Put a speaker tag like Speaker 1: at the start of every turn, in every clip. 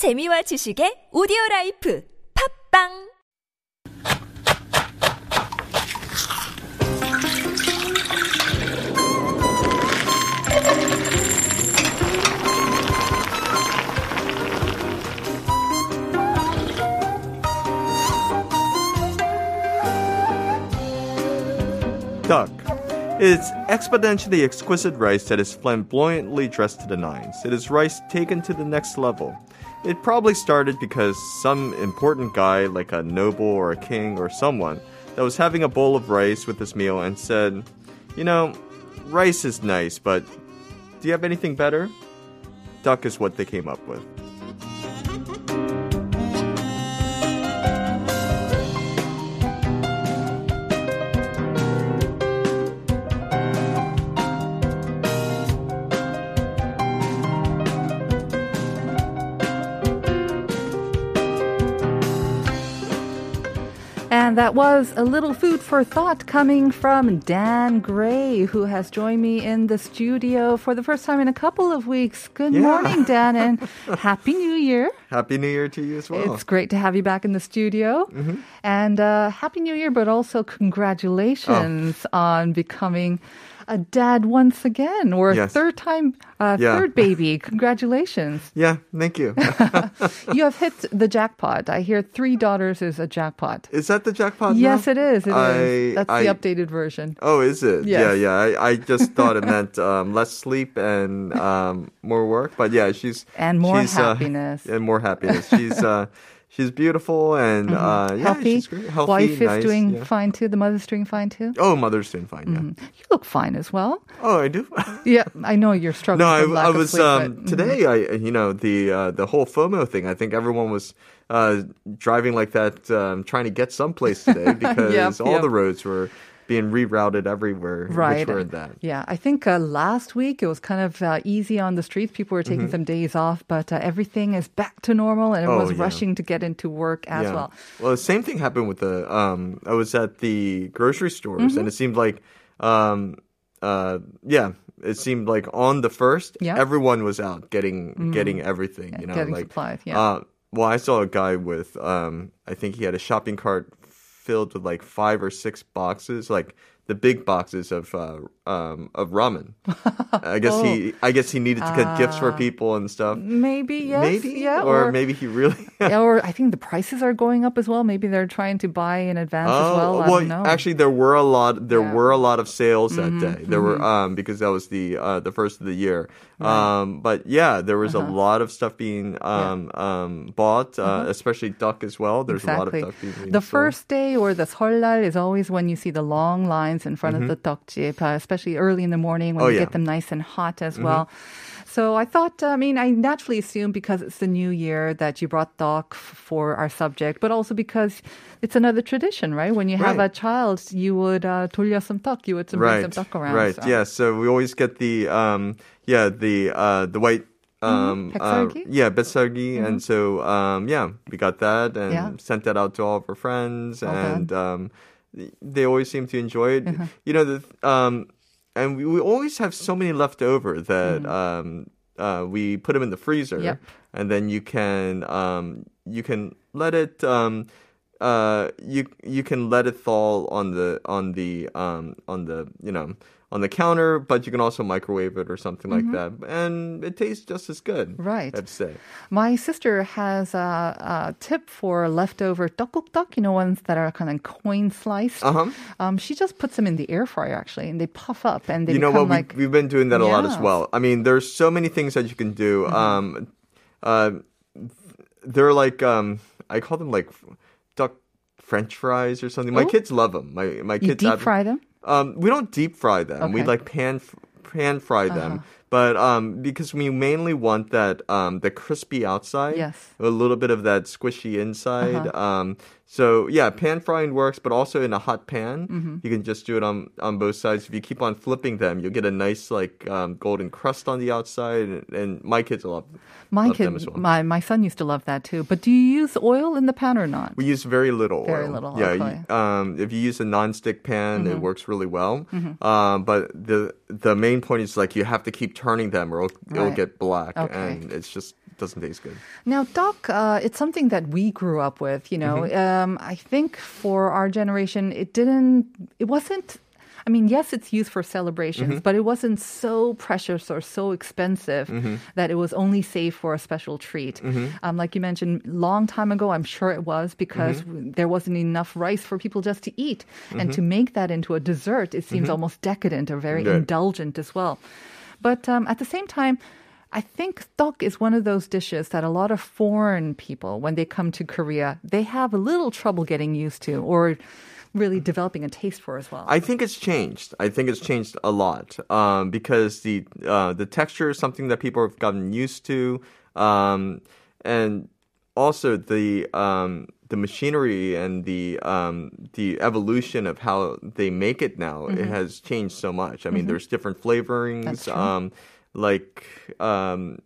Speaker 1: 재미와 지식의 오디오 라이프 팝빵
Speaker 2: tteok. It's exponentially exquisite rice that is flamboyantly dressed to the nines. It is rice taken to the next level. It probably started because some important guy, like a noble or a king or someone, that was having a bowl of rice with his meal and said, You know, rice is nice, but do you have anything better? Tteok is what they came up with.
Speaker 3: And that was a little food for thought coming from Dan Gray, who has joined me in the studio for the first time in a couple of weeks. Good
Speaker 2: Yeah.
Speaker 3: morning, Dan, and Happy New Year.
Speaker 2: Happy New Year to you as well.
Speaker 3: It's great to have you back in the studio.
Speaker 2: Mm-hmm.
Speaker 3: And uh, Happy New Year, but also congratulations
Speaker 2: Oh.
Speaker 3: on becoming a dad once again, or a
Speaker 2: Yes.
Speaker 3: third time, uh,
Speaker 2: Yeah.
Speaker 3: third baby. Congratulations.
Speaker 2: yeah, thank you.
Speaker 3: you have hit the jackpot. I hear three daughters is a jackpot.
Speaker 2: is that the jackpot?
Speaker 3: Yes,
Speaker 2: now?
Speaker 3: it is. It is.
Speaker 2: I-
Speaker 3: That's
Speaker 2: I-
Speaker 3: the updated version.
Speaker 2: Oh, is it?
Speaker 3: Yes.
Speaker 2: Yeah, yeah. I, I just thought it meant um, less sleep and um, more work, but yeah, she's
Speaker 3: And more
Speaker 2: she's, uh,
Speaker 3: happiness.
Speaker 2: and more happiness. She's uh, she's beautiful and uh, yeah,
Speaker 3: healthy.
Speaker 2: she's great. Healthy,
Speaker 3: Wife is doing
Speaker 2: yeah.
Speaker 3: fine too. The mother's doing fine too.
Speaker 2: Oh, mother's doing fine. Yeah.
Speaker 3: You look fine as well.
Speaker 2: Oh, I do.
Speaker 3: Yeah, I know you're struggling.
Speaker 2: no, I, I was
Speaker 3: sleep,
Speaker 2: um,
Speaker 3: but, mhm.
Speaker 2: today. I you know the uh, the whole FOMO thing. I think everyone was uh, driving like that, um, trying to get someplace today because
Speaker 3: Yep,
Speaker 2: all
Speaker 3: yep.
Speaker 2: the roads were being rerouted everywhere.
Speaker 3: Right.
Speaker 2: Which were that.
Speaker 3: Yeah, I think uh, last week it was kind of uh, easy on the streets. People were taking
Speaker 2: Mm-hmm.
Speaker 3: some days off, but uh, everything is back to normal, and
Speaker 2: Oh,
Speaker 3: everyone's
Speaker 2: yeah.
Speaker 3: rushing to get into work as
Speaker 2: yeah.
Speaker 3: well.
Speaker 2: Well, the same thing happened with the. Um, I was at the grocery stores,
Speaker 3: Mm-hmm.
Speaker 2: and it seemed like, um, uh, yeah, it seemed like on the first,
Speaker 3: Yeah.
Speaker 2: everyone was out getting getting everything. You know,
Speaker 3: getting
Speaker 2: like
Speaker 3: supplies, yeah.
Speaker 2: Uh, well, I saw a guy with. Um, I think he had a shopping cart filled with like five or six boxes, like the big boxes of uh, um, of ramen. I guess oh. he I guess he needed to get uh, gifts for uh, people and stuff.
Speaker 3: Maybe yes,
Speaker 2: maybe
Speaker 3: yeah,
Speaker 2: or, or maybe he really.
Speaker 3: yeah, or I think the prices are going up as well. Maybe they're trying to buy in advance oh, as well. Oh, I
Speaker 2: well, actually, there were a lot. There
Speaker 3: yeah.
Speaker 2: were a lot of sales mm-hmm, that day. There mm-hmm. were um, because that was the uh, the first of the year. Right. Um, but yeah, there was
Speaker 3: uh-huh.
Speaker 2: a lot of stuff being um, yeah. um, bought, uh, mm-hmm. especially tteok as well. There's exactly. a lot of tteok being
Speaker 3: The
Speaker 2: sold.
Speaker 3: first day or the 설날 is always when you see the long lines in front of mm-hmm. the tteok especially especially early in the morning when
Speaker 2: oh,
Speaker 3: you
Speaker 2: yeah.
Speaker 3: get them nice and hot as mm-hmm. well. So I thought, uh, I mean, I naturally assume because it's the new year that you brought tteok for our subject, but also because it's another tradition, right? When you have
Speaker 2: right.
Speaker 3: a child, you would uh, some tteok, you would some
Speaker 2: right.
Speaker 3: bring some tteok around.
Speaker 2: Right.
Speaker 3: So.
Speaker 2: Yeah. So we always get the um, yeah the uh, the white mm-hmm. um, uh, yeah, baekseolgi. Mm-hmm. And so, um, yeah, we got that and
Speaker 3: yeah.
Speaker 2: sent that out to all of our friends. And um, they always seem to enjoy it.
Speaker 3: Uh-huh.
Speaker 2: You know, the, um, and we, we always have so many left over that
Speaker 3: Mm.
Speaker 2: um, uh, we put them in the freezer,
Speaker 3: Yep.
Speaker 2: and then you can um, you can let it um, uh, you you can let it thaw on the on the um, on the you know on the counter, but you can also microwave it or something mm-hmm. like that. And it tastes just as good.
Speaker 3: Right.
Speaker 2: I'd say.
Speaker 3: My sister has a, a tip for leftover tteokguk tteok, you know, ones that are kind of coin sliced.
Speaker 2: Uh-huh.
Speaker 3: Um, she just puts them in the air fryer, actually, and they puff up and they
Speaker 2: You know what?
Speaker 3: Like,
Speaker 2: we, have been doing that a yeah. lot as well. I mean, there's so many things that you can do.
Speaker 3: Mm-hmm.
Speaker 2: Um, uh, they're like, um, I call them like tteok French fries or something. My
Speaker 3: oh.
Speaker 2: kids love them. My my kids
Speaker 3: you
Speaker 2: deep
Speaker 3: fry them.
Speaker 2: Um, we don't deep fry them. We
Speaker 3: Okay. Uh-huh.
Speaker 2: like pan pan fry them. But um, because we mainly want that um, the crispy outside,
Speaker 3: Yes.
Speaker 2: a little bit of that squishy inside. Um, so yeah, pan frying works, but also in a hot pan,
Speaker 3: Mm-hmm.
Speaker 2: you can just do it on on both sides. If you keep on flipping them, you'll get a nice like um, golden crust on the outside, and, and my kids love
Speaker 3: My
Speaker 2: love
Speaker 3: kid,
Speaker 2: them as well.
Speaker 3: my my son used to love that too. But do you use oil in the pan or not?
Speaker 2: We use very little
Speaker 3: Very
Speaker 2: oil.
Speaker 3: little,
Speaker 2: Yeah.
Speaker 3: okay.
Speaker 2: you- um, if you use a non-stick pan,
Speaker 3: Mm-hmm.
Speaker 2: it works really well. Um, but the the main point is like you have to keep turning them, or it'll, it'll get black,
Speaker 3: Okay.
Speaker 2: and it's just doesn't taste good.
Speaker 3: Now, tteok, uh, it's something that we grew up with. You know, mm-hmm. um, I think for our generation, it didn't. It wasn't. I mean, yes, it's used for celebrations, mm-hmm. but it wasn't so precious or so expensive mm-hmm. that it was only saved for a special treat. Um, like you mentioned, long time ago, I'm sure it was because there wasn't enough rice for people just to eat, and to make that into a dessert, it seems almost decadent or very
Speaker 2: Right.
Speaker 3: indulgent as well. But um, at the same time, I think tteok is one of those dishes that a lot of foreign people, when they come to Korea, they have a little trouble getting used to or really developing a taste for as well.
Speaker 2: I think it's changed. I think it's changed a lot um, because the uh, the texture is something that people have gotten used to, um, and also the um, the machinery and the um, the evolution of how they make it now it has changed so much. I mean, there's different flavorings, um, like. Um,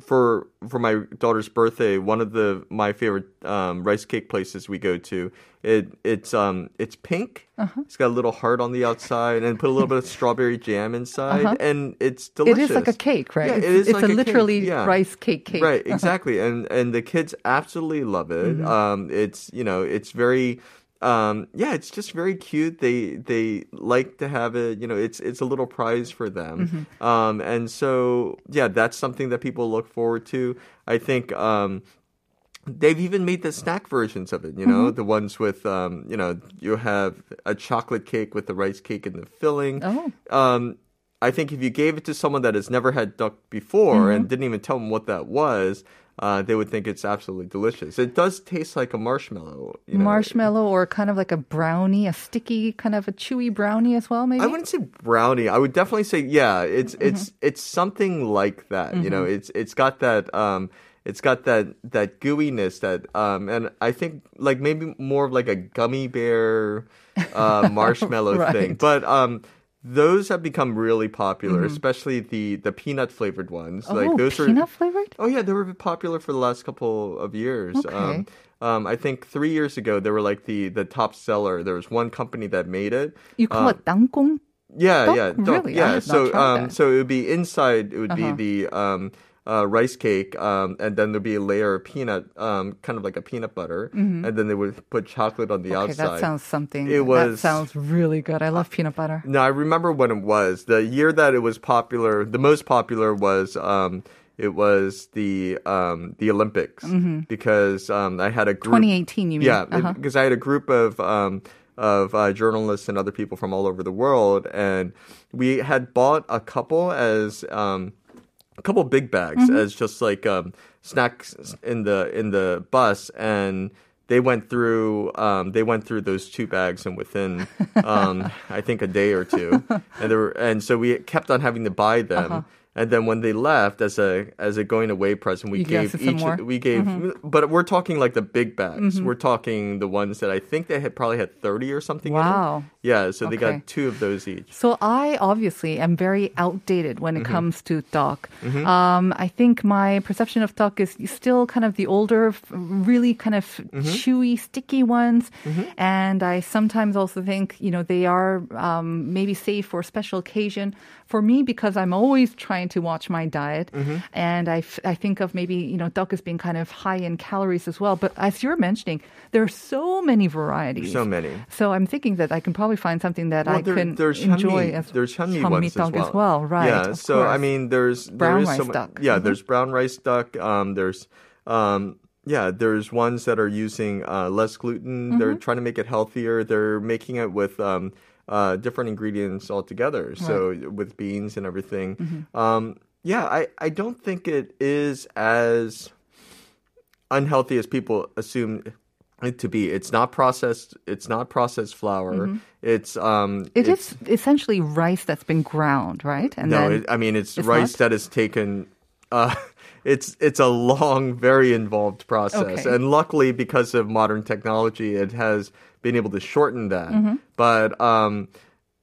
Speaker 2: for for my daughter's birthday, one of the my favorite um, rice cake places we go to, it it's um it's pink.
Speaker 3: Uh-huh.
Speaker 2: It's got a little heart on the outside, and put a little bit of strawberry jam inside,
Speaker 3: Uh-huh.
Speaker 2: and it's
Speaker 3: it
Speaker 2: delicious.
Speaker 3: is like a cake, right?
Speaker 2: Yeah,
Speaker 3: it's
Speaker 2: it is
Speaker 3: it's
Speaker 2: like
Speaker 3: a
Speaker 2: a
Speaker 3: literally
Speaker 2: yeah.
Speaker 3: rice cake cake.
Speaker 2: Right, exactly, and and the kids absolutely love it.
Speaker 3: Mm-hmm.
Speaker 2: Um, it's you know it's very. Um, yeah, it's just very cute. They they like to have it. You know, it's it's a little prize for them.
Speaker 3: Mm-hmm.
Speaker 2: Um, and so yeah, that's something that people look forward to. I think um, they've even made the snack versions of it. You know,
Speaker 3: Mm-hmm.
Speaker 2: the ones with um, you know you have a chocolate cake with the rice cake in the filling.
Speaker 3: Oh.
Speaker 2: Um, I think if you gave it to someone that has never had tteok before
Speaker 3: Mm-hmm.
Speaker 2: and didn't even tell them what that was, uh, they would think it's absolutely delicious. It does taste like a marshmallow. You know.
Speaker 3: Marshmallow or kind of like a brownie, a sticky kind of a chewy brownie as well, maybe.
Speaker 2: I wouldn't say brownie. I would definitely say yeah. It's
Speaker 3: Mm-hmm.
Speaker 2: it's it's something like that. You know, it's it's got that um, it's got that that gooiness that um, and I think like maybe more of like a gummy bear uh, marshmallow
Speaker 3: Right.
Speaker 2: thing. But um, those have become really popular, especially the the peanut flavored ones.
Speaker 3: Mm-hmm. oh,
Speaker 2: like those
Speaker 3: peanut
Speaker 2: are
Speaker 3: flavored?
Speaker 2: Oh yeah, they were popular for the last couple of years.
Speaker 3: Okay.
Speaker 2: Um, um, I think three years ago they were like the the top seller. There was one company that made it.
Speaker 3: You call
Speaker 2: Um,
Speaker 3: it dangkong?
Speaker 2: yeah, yeah,
Speaker 3: Really?
Speaker 2: Yeah. So, um, so it would be inside. It would
Speaker 3: Uh-huh.
Speaker 2: be the um, uh, rice cake, um, and then there'd be a layer of peanut, um, kind of like a peanut butter, and then they would put chocolate on the
Speaker 3: Mm-hmm. Okay,
Speaker 2: outside.
Speaker 3: that sounds something.
Speaker 2: It
Speaker 3: That
Speaker 2: was-
Speaker 3: sounds really good. I love peanut butter.
Speaker 2: No, I remember when it was. The year that it was popular, the most popular was um, it was the um, the Olympics because um, I had a group.
Speaker 3: 2018, you mean?
Speaker 2: Yeah,
Speaker 3: Uh-huh.
Speaker 2: because I had a group of um, of uh, journalists and other people from all over the world, and we had bought a couple as um, a couple big bags
Speaker 3: Mm-hmm.
Speaker 2: as just like um, snacks in the in the bus, and they went through um, they went through those two bags, and within um, I think a day or two, and there were, and so we kept on having to buy them.
Speaker 3: Uh-huh.
Speaker 2: And then when they left, as a as a going away present, we
Speaker 3: You
Speaker 2: gave each?
Speaker 3: Mm-hmm.
Speaker 2: we gave, but we're talking like the big bags. We're talking the ones that I think they had probably had thirty or something.
Speaker 3: Wow.
Speaker 2: Yeah, so they
Speaker 3: Okay.
Speaker 2: got two of those each.
Speaker 3: So I obviously am very outdated when it
Speaker 2: Mm-hmm.
Speaker 3: comes to tteok. Um, I think my perception of tteok is still kind of the older, really kind of
Speaker 2: Mm-hmm.
Speaker 3: chewy, sticky ones. And I sometimes also think, you know, they are um, maybe safe for special occasion. For me, because I'm always trying to watch my diet,
Speaker 2: Mm-hmm.
Speaker 3: and I, f- I think of maybe you know tteok as being kind of high in calories as well. But as you're mentioning, there are so many varieties.
Speaker 2: So many.
Speaker 3: So I'm thinking that I can probably find something that I
Speaker 2: there-
Speaker 3: can
Speaker 2: there's
Speaker 3: enjoy
Speaker 2: Hyunmi-
Speaker 3: as
Speaker 2: there's Hyunmi ones
Speaker 3: tteok
Speaker 2: as well.
Speaker 3: right?
Speaker 2: Yeah. So I mean, there's
Speaker 3: Brown
Speaker 2: there is
Speaker 3: rice
Speaker 2: so
Speaker 3: tteok.
Speaker 2: Yeah,
Speaker 3: Mhm.
Speaker 2: there's brown rice tteok. Um, there's um, yeah, there's ones that are using uh, less gluten. They're
Speaker 3: Mm-hmm.
Speaker 2: trying to make it healthier. They're making it with um, uh, different ingredients altogether. So with beans and everything.
Speaker 3: Mm-hmm.
Speaker 2: Um, yeah, I I don't think it is as unhealthy as people assume it to be. It's not processed. It's not processed flour. It's um.
Speaker 3: Mm-hmm. It
Speaker 2: it's,
Speaker 3: is essentially rice that's been ground, right? And
Speaker 2: no,
Speaker 3: then
Speaker 2: it, I mean it's,
Speaker 3: it's
Speaker 2: rice
Speaker 3: not?
Speaker 2: that is taken. Uh, it's it's a long, very involved process,
Speaker 3: Okay.
Speaker 2: and luckily because of modern technology, it has been able to shorten that.
Speaker 3: Mm-hmm.
Speaker 2: But um,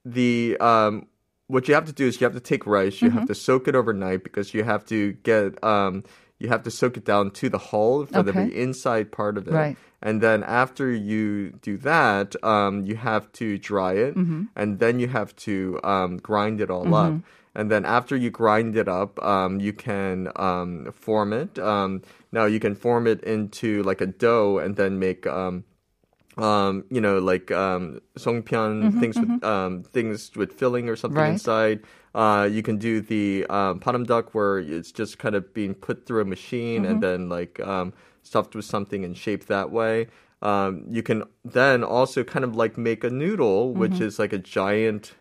Speaker 2: the um, what you have to do is you have to take rice, you
Speaker 3: Mm-hmm.
Speaker 2: have to soak it overnight because you have to get um, you have to soak it down to the hull for the
Speaker 3: Okay.
Speaker 2: very inside part of it.
Speaker 3: Right.
Speaker 2: And then after you do that, um, you have to dry it,
Speaker 3: Mm-hmm.
Speaker 2: and then you have to um, grind it all up. And then after you grind it up, um, you can um, form it. Um, now you can form it into like a dough, and then make. Um, um, you know, like um, songpyeon things with um, things with filling or something
Speaker 3: Right.
Speaker 2: inside. Uh, you can do the um, tteok where it's just kind of being put through a machine and then like um, stuffed with something and shaped that way. Um, you can then also kind of like make a noodle, which is like a giant,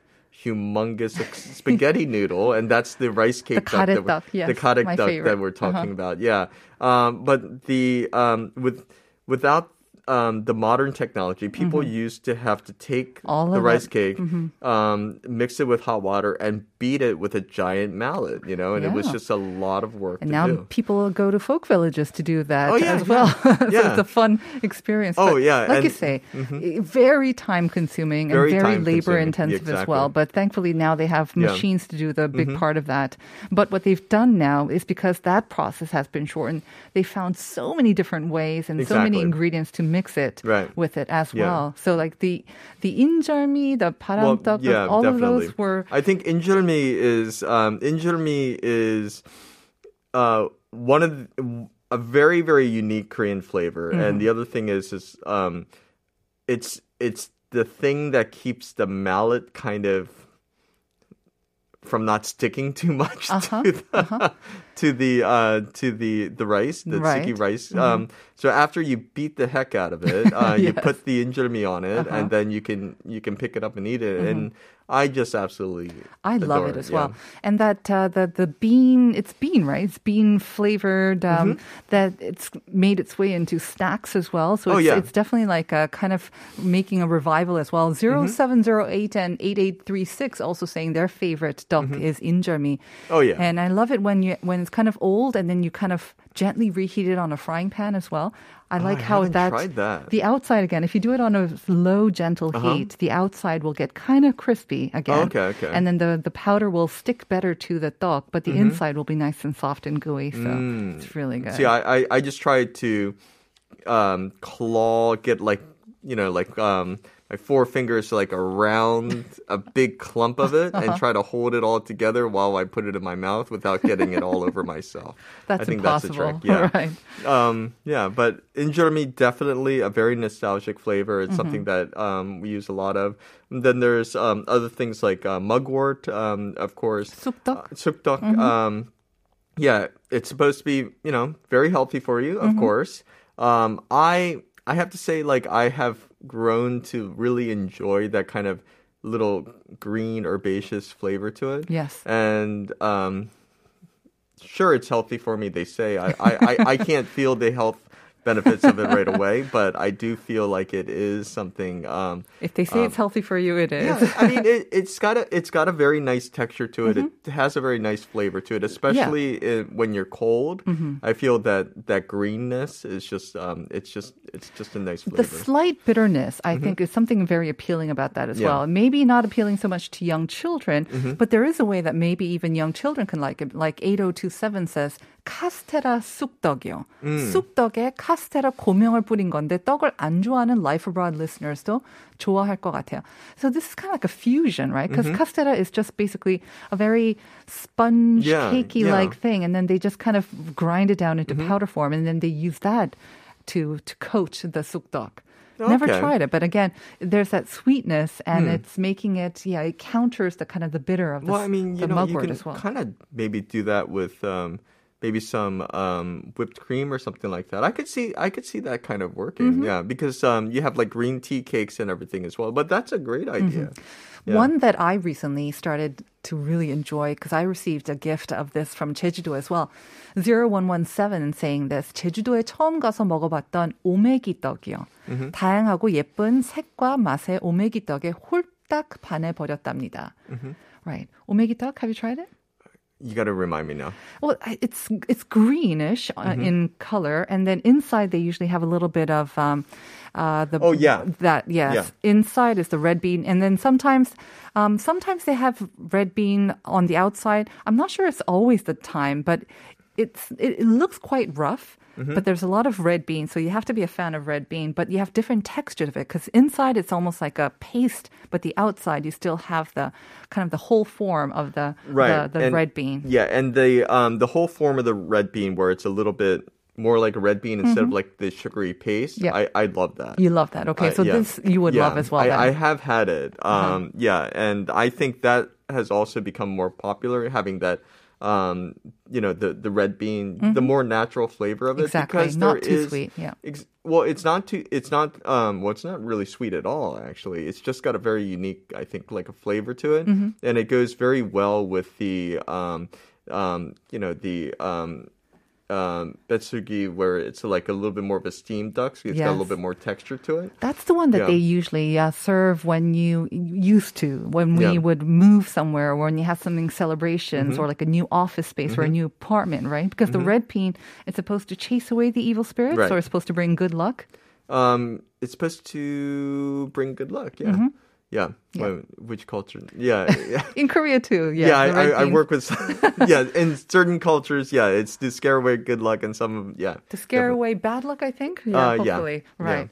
Speaker 2: humongous spaghetti noodle, and that's the rice cake tteok. that we're-
Speaker 3: garaetteok, yes,
Speaker 2: the
Speaker 3: garaetteok
Speaker 2: tteok
Speaker 3: favorite.
Speaker 2: that we're talking
Speaker 3: Uh-huh.
Speaker 2: about. Yeah, um, but the um, with without um, the modern technology, people used to have to take
Speaker 3: Mm-hmm. All
Speaker 2: the rice
Speaker 3: it. Mm-hmm.
Speaker 2: cake, um, mix it with hot water, and beat it with a giant mallet. You know, and it was just a lot of work
Speaker 3: And now
Speaker 2: do.
Speaker 3: people go to folk villages to do that
Speaker 2: Oh, yeah,
Speaker 3: as
Speaker 2: yeah.
Speaker 3: well. so
Speaker 2: Yeah.
Speaker 3: it's a fun experience.
Speaker 2: Oh,
Speaker 3: But
Speaker 2: yeah,
Speaker 3: Like you
Speaker 2: and- mm-hmm.
Speaker 3: say, very time consuming
Speaker 2: Very
Speaker 3: and very labor intensive
Speaker 2: Yeah,
Speaker 3: as well. But thankfully now they have
Speaker 2: Yeah. Mm-hmm.
Speaker 3: machines to do the big part of that. But what they've done now is because that process has been shortened, they found so many different ways and so many ingredients to mix it
Speaker 2: Right.
Speaker 3: with it as
Speaker 2: Yeah.
Speaker 3: well. So like the the injeolmi, the
Speaker 2: Well, yeah,
Speaker 3: all
Speaker 2: definitely.
Speaker 3: of those were
Speaker 2: I think injeolmi is um, injeolmi is uh, one of the, a very very unique Korean flavor,
Speaker 3: Mm-hmm.
Speaker 2: and the other thing is is um, it's it's the thing that keeps the mallet kind of from not sticking too much
Speaker 3: Uh-huh,
Speaker 2: to the to the uh, to the the rice, the sticky
Speaker 3: Right.
Speaker 2: rice. Um, so after you beat the heck out of it, uh, you put the injeolmi on it,
Speaker 3: Uh-huh.
Speaker 2: and then you can you can pick it up and eat it. And I just absolutely
Speaker 3: I love it as
Speaker 2: yeah.
Speaker 3: well. And that uh, the the bean, it's bean, right? It's bean flavored. Um, That it's made its way into snacks as well. So
Speaker 2: Mm-hmm. Oh,
Speaker 3: it's,
Speaker 2: yeah.
Speaker 3: it's definitely like a kind of making a revival as well.
Speaker 2: Mm-hmm.
Speaker 3: 0708 and 8836 also saying their favorite tteok is injeolmi.
Speaker 2: Mm-hmm. Oh, yeah.
Speaker 3: And I love it when you when it's kind of old and then you kind of gently reheat it on a frying pan as well. I like
Speaker 2: Oh, I
Speaker 3: how that, the outside again. If you do it on a low, gentle heat, the outside will get kind of crispy again.
Speaker 2: Uh-huh. okay, okay.
Speaker 3: And then the, the powder will stick better to the tteok, but the
Speaker 2: Mm-hmm.
Speaker 3: inside will be nice and soft and gooey. So it's really good.
Speaker 2: Mm. See, I, I, I just tried to um, claw, get like, you know, like um, my four fingers like around a big clump of it and try to hold it all together while I put it in my mouth without getting it all over myself.
Speaker 3: that's
Speaker 2: I think
Speaker 3: impossible.
Speaker 2: that's the trick. Yeah.
Speaker 3: right.
Speaker 2: Um, yeah, but injeolmi definitely a very nostalgic flavor. It's something
Speaker 3: Mm-hmm.
Speaker 2: that um, we use a lot of. And then there's um, other things like uh, mugwort, um, of course.
Speaker 3: Ssuktteok.
Speaker 2: Uh, ssuktteok. Um, yeah, it's supposed to be you know very healthy for you,
Speaker 3: Mm-hmm.
Speaker 2: of course. Um, I I have to say like I have grown to really enjoy that kind of little green herbaceous flavor to it.
Speaker 3: Yes.
Speaker 2: and um, sure it's healthy for me they say I, I, I, I can't feel the health benefits of it right away but i do feel like it is something um,
Speaker 3: If they say it's healthy for you, it is.
Speaker 2: yeah, I mean it, it's got a it's got a very nice texture to it.
Speaker 3: Mm-hmm.
Speaker 2: It has a very nice flavor to it, especially i when you're cold.
Speaker 3: Mm-hmm.
Speaker 2: I feel that that greenness is just um, it's just it's just a nice
Speaker 3: the slight bitterness, I think, is something very appealing about that as
Speaker 2: Mm-hmm. Yeah.
Speaker 3: well. Maybe not appealing so much to young children,
Speaker 2: Mm-hmm.
Speaker 3: but there is a way that maybe even young children can like it. Like 8027 says, 카스테라 쑥떡이요.
Speaker 2: 음.
Speaker 3: 쑥떡에 카스테라 고명을 뿌린 건데 떡을 안 좋아하는 Life Abroad listeners도 좋아할 것 같아요. So this is kind of like a fusion, right? Because mm-hmm. castella is just basically a very sponge
Speaker 2: yeah,
Speaker 3: cakey-like
Speaker 2: yeah.
Speaker 3: thing, and then they just kind of grind it down into mm-hmm. powder form, and then they use that to to coat the ssuktteok.
Speaker 2: Okay.
Speaker 3: Never tried it, but again, there's that sweetness, and mm. it's making it. Yeah, it counters the kind of the bitter of the,
Speaker 2: well, I mean, you know, you can
Speaker 3: well.
Speaker 2: Kind of maybe do that with. Um, maybe some um, whipped cream or something like that. I could see I could see that kind of working.
Speaker 3: Mm-hmm.
Speaker 2: Yeah, because um, you have like green tea cakes and everything as well. But that's a great
Speaker 3: Mm-hmm.
Speaker 2: idea. Yeah.
Speaker 3: One that I recently started to really enjoy because I received a gift of this from Jeju-do as well. 0117 saying this. 제주도에 처음 가서 먹어봤던 오메기 떡이요.
Speaker 2: Mm-hmm.
Speaker 3: 다양하고 예쁜 색과 맛의 오메기 떡에 홀딱 반해버렸답니다.
Speaker 2: Mm-hmm.
Speaker 3: Right. 오메기 떡, have you tried it?
Speaker 2: You got to remind me now.
Speaker 3: Well, it's it's greenish uh,
Speaker 2: Mm-hmm.
Speaker 3: in color, and then inside they usually have a little bit of um, uh, the
Speaker 2: Oh, yeah.
Speaker 3: that yes.
Speaker 2: Yeah.
Speaker 3: Inside is the red bean, and then sometimes um, sometimes they have red bean on the outside. I'm not sure it's always the time, but it's it, it looks quite rough.
Speaker 2: Mm-hmm.
Speaker 3: But there's a lot of red bean, so you have to be a fan of red bean. But you have different textures of it because inside it's almost like a paste, but the outside you still have the kind of the whole form of the
Speaker 2: right.
Speaker 3: the, the
Speaker 2: and-
Speaker 3: red bean.
Speaker 2: Yeah, and the um the whole form of the red bean where it's a little bit more like a red bean instead of like the sugary paste.
Speaker 3: Mm-hmm. Yeah.
Speaker 2: I I love that.
Speaker 3: You love that, okay?
Speaker 2: I-
Speaker 3: So
Speaker 2: yeah.
Speaker 3: this you would
Speaker 2: Yeah,
Speaker 3: love as well.
Speaker 2: I.
Speaker 3: Uh-huh.
Speaker 2: I have had it. Um, Yeah, and I think that has also become more popular, having that, um, you know, the the red bean, the more natural flavor of it.
Speaker 3: Mm-hmm. Exactly,
Speaker 2: because
Speaker 3: not too
Speaker 2: is-
Speaker 3: sweet, yeah.
Speaker 2: Ex- well, it's not too. It's not. Um, well, it's not really sweet at all. Actually, it's just got a very unique, I think, like a flavor to it,
Speaker 3: Mm-hmm.
Speaker 2: and it goes very well with the, um, um, you know, the. Um, um, betsugi, where it's like a little bit more of a steamed tteok, so it's got a little bit more texture to it.
Speaker 3: That's the one that
Speaker 2: Yeah.
Speaker 3: they usually uh, serve when you used to when we
Speaker 2: Yeah. Mm-hmm.
Speaker 3: would move somewhere or when you have something celebrations or like a new office space or a new apartment, right? Because the red bean is supposed to chase away the evil spirits
Speaker 2: Right.
Speaker 3: or it's supposed to bring good luck.
Speaker 2: Um, it's supposed to bring good luck. Yeah,
Speaker 3: Mm-hmm.
Speaker 2: yeah. Well, which culture? Yeah, yeah.
Speaker 3: In Korea too,
Speaker 2: Yeah,
Speaker 3: yeah.
Speaker 2: I, I, I work with yeah in certain cultures. Yeah, it's to scare away good luck, and some yeah
Speaker 3: to scare away bad luck, I think.
Speaker 2: Uh,
Speaker 3: Yeah,
Speaker 2: yeah.
Speaker 3: hopefully.
Speaker 2: Yeah.
Speaker 3: Right.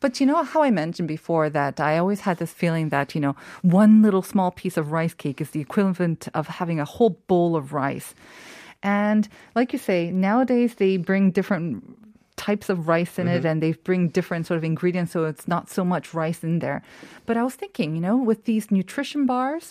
Speaker 3: But you know how I mentioned before that I always had this feeling that, you know, one little small piece of rice cake is the equivalent of having a whole bowl of rice. And like you say, nowadays they bring different types of rice in it and they bring different sort of ingredients so it's not so much rice in there. But I was thinking, you know, with these nutrition bars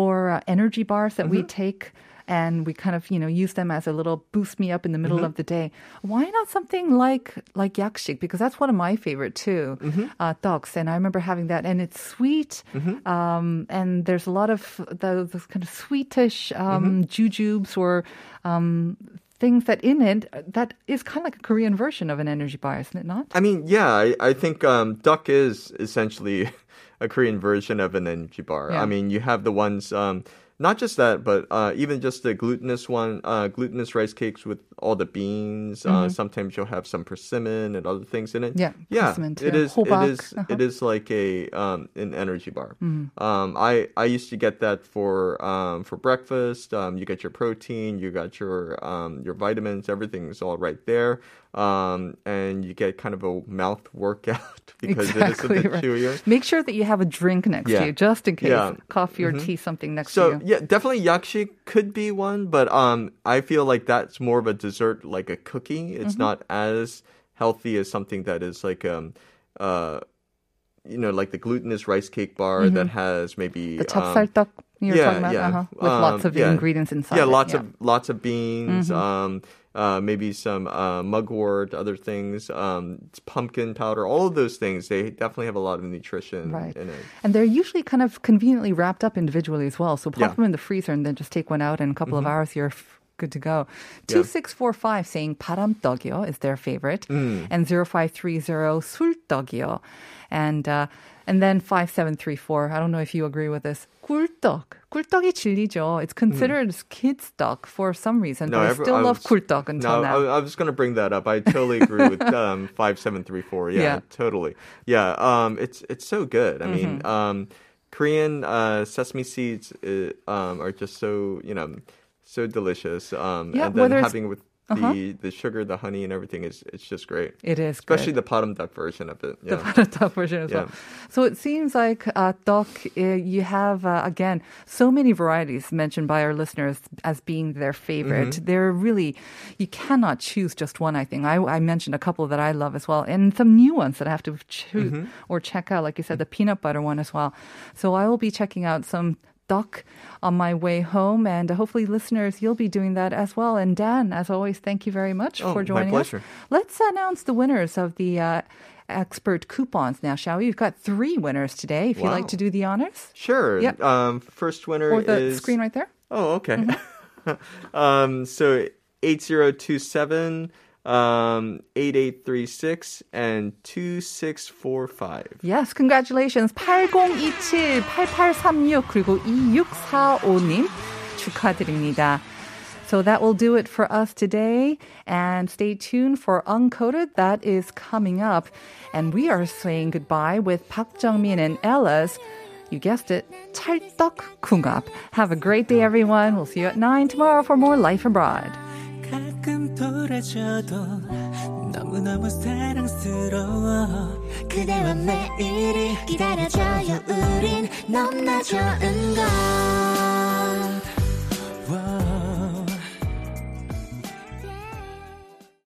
Speaker 3: or uh, energy bars that we take and we kind of, you know, use them as a little boost me up in the middle of the day. Why not something like like yaksik? Because that's one of my favorite too, uh, tteoks. And I remember having that, and it's sweet. Um, and there's a lot of those, those kind of sweetish um, jujubes or um, things that in it that is kind of like a Korean version of an energy bar, isn't it not?
Speaker 2: I mean, yeah, I, I think um, tteok is essentially a Korean version of an energy bar.
Speaker 3: Yeah.
Speaker 2: I mean, you have the ones. Um, not just that, but uh, even just the glutinous one, uh, glutinous rice cakes with all the beans. Uh, sometimes you'll have some persimmon and other things in it.
Speaker 3: Mm-hmm. Yeah,
Speaker 2: yeah,
Speaker 3: persimmon
Speaker 2: it is.
Speaker 3: Hobak,
Speaker 2: It is.
Speaker 3: uh-huh.
Speaker 2: It is like a um, an energy bar.
Speaker 3: Mm-hmm.
Speaker 2: Um, I I used to get that for um, for breakfast. Um, you get your protein, you got your um, your vitamins. Everything's all right there. Um, and you get kind of a mouth workout because it is a bit
Speaker 3: right.
Speaker 2: chewier.
Speaker 3: Make sure that you have a drink next
Speaker 2: Yeah.
Speaker 3: to you, just in case,
Speaker 2: Yeah. Mm-hmm.
Speaker 3: coffee or tea, something next
Speaker 2: So
Speaker 3: to you
Speaker 2: yeah, definitely yakshi could be one, but um, I feel like that's more of a dessert, like a cookie. It's
Speaker 3: mm-hmm.
Speaker 2: not as healthy as something that is like um, uh, you know, like the glutinous rice cake bar mm-hmm. that has maybe
Speaker 3: the chapssaltteok um, you're
Speaker 2: yeah,
Speaker 3: talking about,
Speaker 2: yeah.
Speaker 3: Uh-huh. with
Speaker 2: um, lots
Speaker 3: of um,
Speaker 2: yeah.
Speaker 3: ingredients inside.
Speaker 2: Yeah, lots
Speaker 3: it, yeah.
Speaker 2: of lots of beans. Mm-hmm. Um, uh, maybe some uh, mugwort, other things, um, pumpkin powder. All of those things, they definitely have a lot of nutrition
Speaker 3: Right.
Speaker 2: in it.
Speaker 3: And they're usually kind of conveniently wrapped up individually as well. So pop
Speaker 2: Yeah. Mm-hmm.
Speaker 3: them in the freezer and then just take one out in a couple of hours. You're f- good to go.
Speaker 2: Yeah.
Speaker 3: 2645 saying 바람떡이요 is their favorite.
Speaker 2: Mm.
Speaker 3: And 0530 술떡이요. And, uh, and then 5734. I don't know if you agree with this. 꿀떡. 꿀떡이 Joe. It's considered mm. kids' tteok for some reason, no, but
Speaker 2: every, I
Speaker 3: still
Speaker 2: I was, love
Speaker 3: 꿀떡 until
Speaker 2: no,
Speaker 3: now.
Speaker 2: I, I was going to bring that up. I totally agree with um, 5734. Yeah,
Speaker 3: yeah,
Speaker 2: totally. Yeah, um, it's, it's so good. I
Speaker 3: mm-hmm.
Speaker 2: mean, um, Korean uh, sesame seeds uh, um, are just so, you know, so delicious. Um,
Speaker 3: yeah,
Speaker 2: and then having with
Speaker 3: uh-huh.
Speaker 2: the the sugar, the honey, and everything is it's just great.
Speaker 3: it is
Speaker 2: Especially
Speaker 3: good.
Speaker 2: the bottom duck version of it.
Speaker 3: the
Speaker 2: Yeah.
Speaker 3: paratha version as well.
Speaker 2: Yeah.
Speaker 3: So it seems like uh, Tteok, uh, you have uh, again so many varieties mentioned by our listeners as being their favorite.
Speaker 2: Mm-hmm.
Speaker 3: They're really you cannot choose just one. I think I, I mentioned a couple that I love as well, and some new ones that I have to choose
Speaker 2: Mm-hmm.
Speaker 3: or check out. Like you said, the peanut butter one as well. So I will be checking out some. Tteok on my way home, and hopefully, listeners, you'll be doing that as well. And Dan, as always, thank you very much
Speaker 2: Oh,
Speaker 3: for
Speaker 2: my
Speaker 3: joining
Speaker 2: pleasure.
Speaker 3: us. Let's announce the winners of the uh, expert coupons now, shall we? We've got three winners today. If you'd like to do the honors,
Speaker 2: Sure.
Speaker 3: Yep.
Speaker 2: Um, first winner
Speaker 3: or the
Speaker 2: is
Speaker 3: screen right there.
Speaker 2: Oh, okay.
Speaker 3: Mm-hmm.
Speaker 2: um, so 8027, um, 8836, and 2645.
Speaker 3: Yes, congratulations. 8027, 8836, 그리고 2645님 축하드립니다. So that will do it for us today. And stay tuned for Uncoded. That is coming up. And we are saying goodbye with Park Jungmin and Ella's, you guessed it, 찰떡 궁합. Have a great day, everyone. We'll see you at 9 tomorrow for more Life Abroad.
Speaker 4: 가끔 돌아져도 너무너무 사랑스러워. 그대와 매일이 기다려줘요. 우린 너무나 좋은 걸